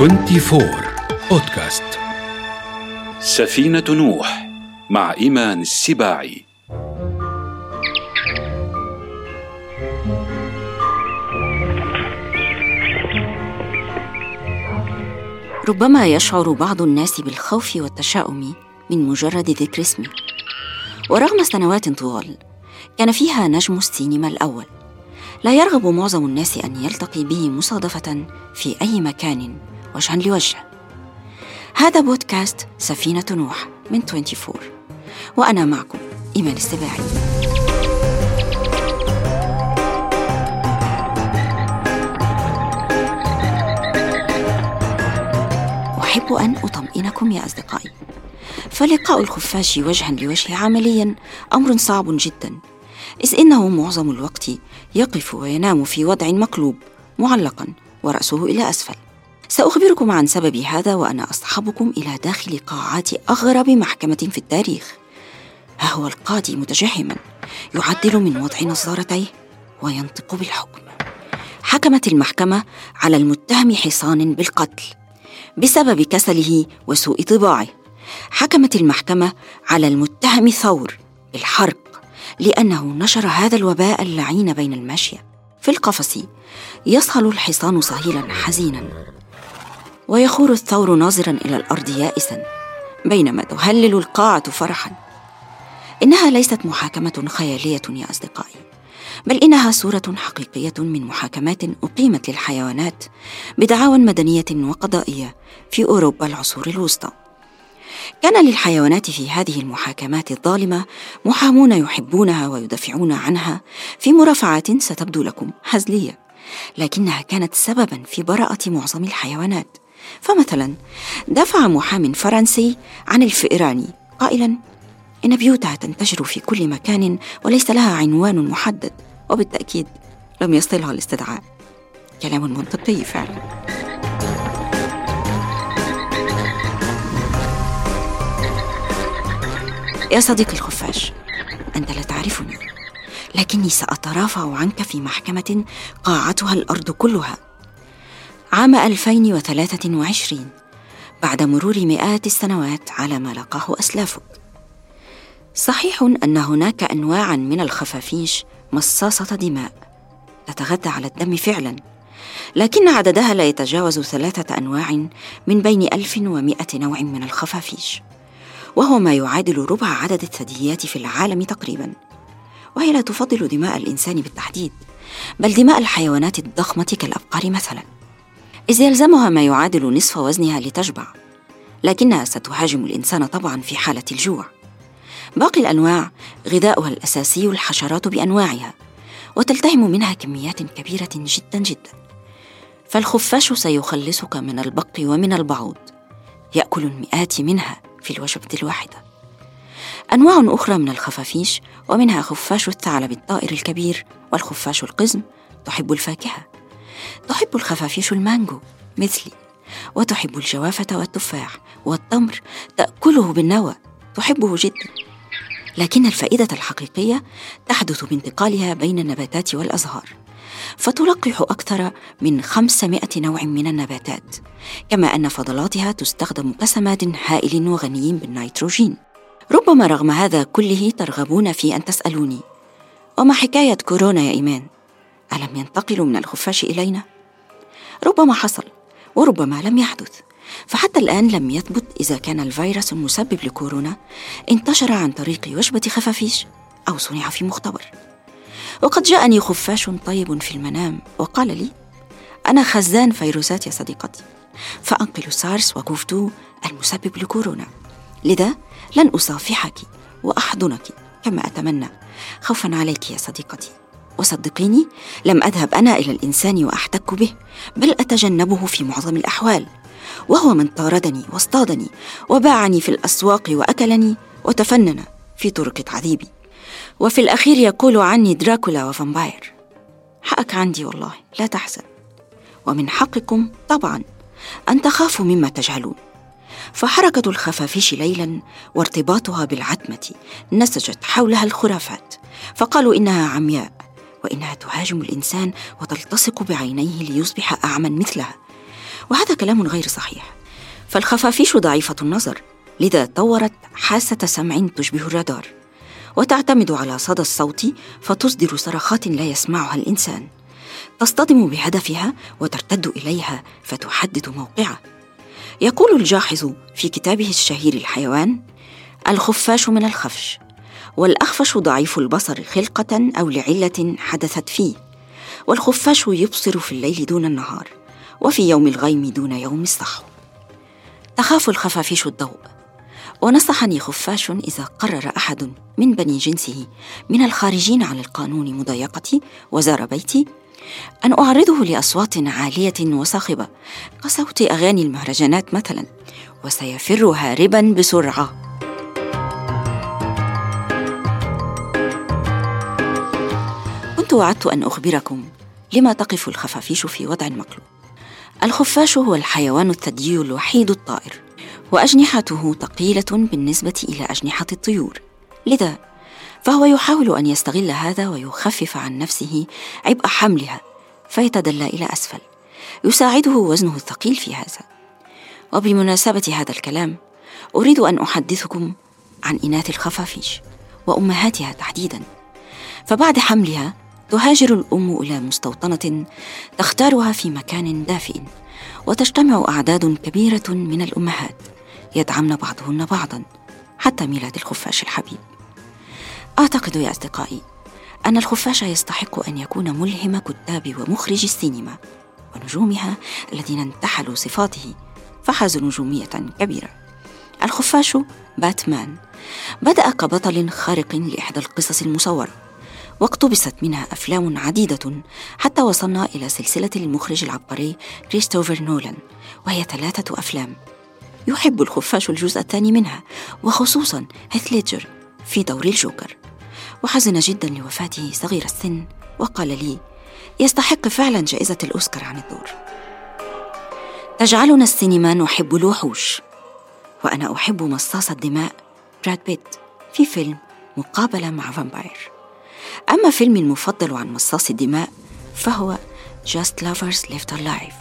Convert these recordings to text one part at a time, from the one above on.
24 بودكاست سفينة نوح مع إيمان السباعي. ربما يشعر بعض الناس بالخوف والتشاؤم من مجرد ذكر اسمي ورغم سنوات طوال كان فيها نجم السينما الأول. لا يرغب معظم الناس أن يلتقي به مصادفة في أي مكان. وجها لوجه هذا بودكاست سفينة نوح من 24 وأنا معكم إيمان السباعي. أحب أن أطمئنكم يا أصدقائي. فلقاء الخفاش وجها لوجه عمليا أمر صعب جدا. إذ إنه معظم الوقت يقف وينام في وضع مقلوب معلقا ورأسه إلى أسفل. سأخبركم عن سبب هذا وأنا أصحبكم إلى داخل قاعات أغرب محكمة في التاريخ. ها هو القاضي متجهما يعدل من وضع نظارتيه وينطق بالحكم. حكمت المحكمة على المتهم حصان بالقتل بسبب كسله وسوء طباعه. حكمت المحكمة على المتهم ثور بالحرق لأنه نشر هذا الوباء اللعين بين الماشية. في القفص يصهل الحصان صهيلا حزينا. ويخور الثور ناظرا إلى الأرض يائسا بينما تهلل القاعة فرحا. إنها ليست محاكمة خيالية يا أصدقائي بل إنها صورة حقيقية من محاكمات أقيمت للحيوانات بدعاوى مدنية وقضائية في أوروبا العصور الوسطى. كان للحيوانات في هذه المحاكمات الظالمة محامون يحبونها ويدافعون عنها في مرافعات ستبدو لكم هزلية لكنها كانت سببا في براءة معظم الحيوانات. فمثلا دافع محام فرنسي عن الفئران قائلا إن بيوتها تنتشر في كل مكان وليس لها عنوان محدد وبالتأكيد لم يصلها الاستدعاء. كلام منطقي فعلا. يا صديقي الخفاش أنت لا تعرفني لكني سأترافع عنك في محكمة قاعتها الأرض كلها. عام 2023 بعد مرور مئات السنوات على ما لقاه أسلافك صحيح أن هناك أنواعا من الخفافيش مصاصة دماء تتغذى على الدم فعلا لكن عددها لا يتجاوز ثلاثة أنواع من بين 1100 نوع من الخفافيش وهو ما يعادل ربع عدد الثدييات في العالم تقريبا. وهي لا تفضل دماء الإنسان بالتحديد بل دماء الحيوانات الضخمة كالأبقار مثلا. إذ يلزمها ما يعادل نصف وزنها لتشبع لكنها ستهاجم الإنسان طبعا في حالة الجوع. باقي الأنواع غذاؤها الأساسي الحشرات بأنواعها وتلتهم منها كميات كبيرة جدا جدا. فالخفاش سيخلصك من البق ومن البعوض يأكل المئات منها في الوجبة الواحدة. أنواع أخرى من الخفافيش ومنها خفاش الثعلب الطائر الكبير والخفاش القزم تحب الفاكهة. تحب الخفافيش المانجو مثلي. وتحب الجوافة والتفاح والتمر تأكله بالنوى تحبه جدا. لكن الفائدة الحقيقية تحدث بانتقالها بين النباتات والأزهار. فتلقح أكثر من 500 نوع من النباتات كما أن فضلاتها تستخدم كسماد هائل وغني بالنيتروجين. ربما رغم هذا كله ترغبون في أن تسألوني وما حكاية كورونا يا إيمان؟ ألم ينتقلوا من الخفاش إلينا؟ ربما حصل وربما لم يحدث. فحتى الآن لم يثبت إذا كان الفيروس المسبب لكورونا انتشر عن طريق وجبة خفافيش أو صنع في مختبر. وقد جاءني خفاش طيب في المنام وقال لي أنا خزان فيروسات يا صديقتي فأنقل سارس وكوفتو المسبب لكورونا. لذا لن أصافحك وأحضنك كما أتمنى. خوفا عليك يا صديقتي. وصدقيني لم أذهب أنا إلى الإنسان وأحتك به بل أتجنبه في معظم الأحوال. وهو من طاردني واصطادني وباعني في الأسواق وأكلني وتفنن في طرق تعذيبي وفي الأخير يقول عني دراكولا وفامباير حقك عندي والله لا تحزن. ومن حقكم طبعا أن تخافوا مما تجهلون. فحركة الخفافيش ليلا وارتباطها بالعتمة نسجت حولها الخرافات فقالوا إنها عمياء. وإنها تهاجم الإنسان وتلتصق بعينيه ليصبح أعمى مثلها. وهذا كلام غير صحيح. فالخفافيش ضعيفة النظر لذا طورت حاسة سمع تشبه الرادار. وتعتمد على صدى الصوت فتصدر صرخات لا يسمعها الإنسان. تصطدم بهدفها وترتد إليها فتحدد موقعه يقول الجاحظ في كتابه الشهير الحيوان الخفاش من الخفش. والأخفش ضعيف البصر خلقة أو لعلة حدثت فيه والخفاش يبصر في الليل دون النهار وفي يوم الغيم دون يوم الصحو. تخاف الخفافيش الضوء. ونصحني خفاش إذا قرر أحد من بني جنسه من الخارجين عن القانون مضايقتي وزار بيتي أن أعرضه لأصوات عالية وصاخبة كصوت أغاني المهرجانات مثلا وسيفر هاربا بسرعة. كنت وعدت أن أخبركم لما تقف الخفافيش في وضع مقلوب. الخفاش هو الحيوان الثديي الوحيد الطائر وأجنحته ثقيلة بالنسبة إلى أجنحة الطيور. لذا فهو يحاول أن يستغل هذا ويخفف عن نفسه عبء حملها فيتدلى إلى أسفل. يساعده وزنه الثقيل في هذا. وبمناسبة هذا الكلام أريد أن أحدثكم عن إناث الخفافيش وأمهاتها تحديدا. فبعد حملها تهاجر الأم إلى مستوطنة تختارها في مكان دافئ وتجتمع أعداد كبيرة من الأمهات يدعمن بعضهن بعضا حتى ميلاد الخفاش الحبيب. أعتقد يا أصدقائي أن الخفاش يستحق أن يكون ملهم كتاب ومخرجي السينما ونجومها الذين انتحلوا صفاته فحازوا نجومية كبيرة. الخفاش باتمان بدأ كبطل خارق لإحدى القصص المصورة. واقتبست منها أفلام عديدة حتى وصلنا إلى سلسلة المخرج العبقري كريستوفر نولان وهي ثلاثة أفلام. يحب الخفاش الجزء الثاني منها وخصوصا هيث ليدجر في دور الجوكر. وحزن جدا لوفاته صغير السن وقال لي يستحق فعلا جائزة الأوسكار عن الدور. تجعلنا السينما نحب الوحوش وأنا أحب مصاص الدماء براد بيت في فيلم مقابلة مع vampire. أما فيلمي المفضل عن مصاص الدماء فهو Just Lovers Left Alive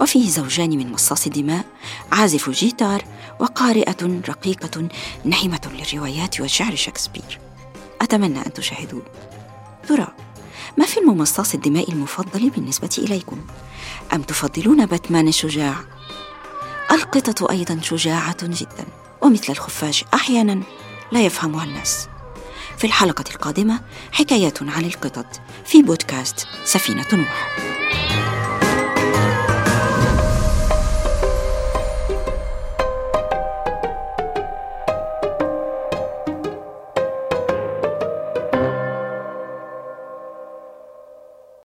وفيه زوجان من مصاص الدماء عازف جيتار وقارئة رقيقة نحمة للروايات وشعر شكسبير أتمنى أن تشاهدوه ترى ما فيلم مصاص الدماء المفضل بالنسبة إليكم؟ أم تفضلون باتمان الشجاع؟ القطة أيضا شجاعة جدا ومثل الخفاش أحيانا لا يفهمها الناس في الحلقة القادمة حكايات عن القطط في بودكاست سفينة نوح.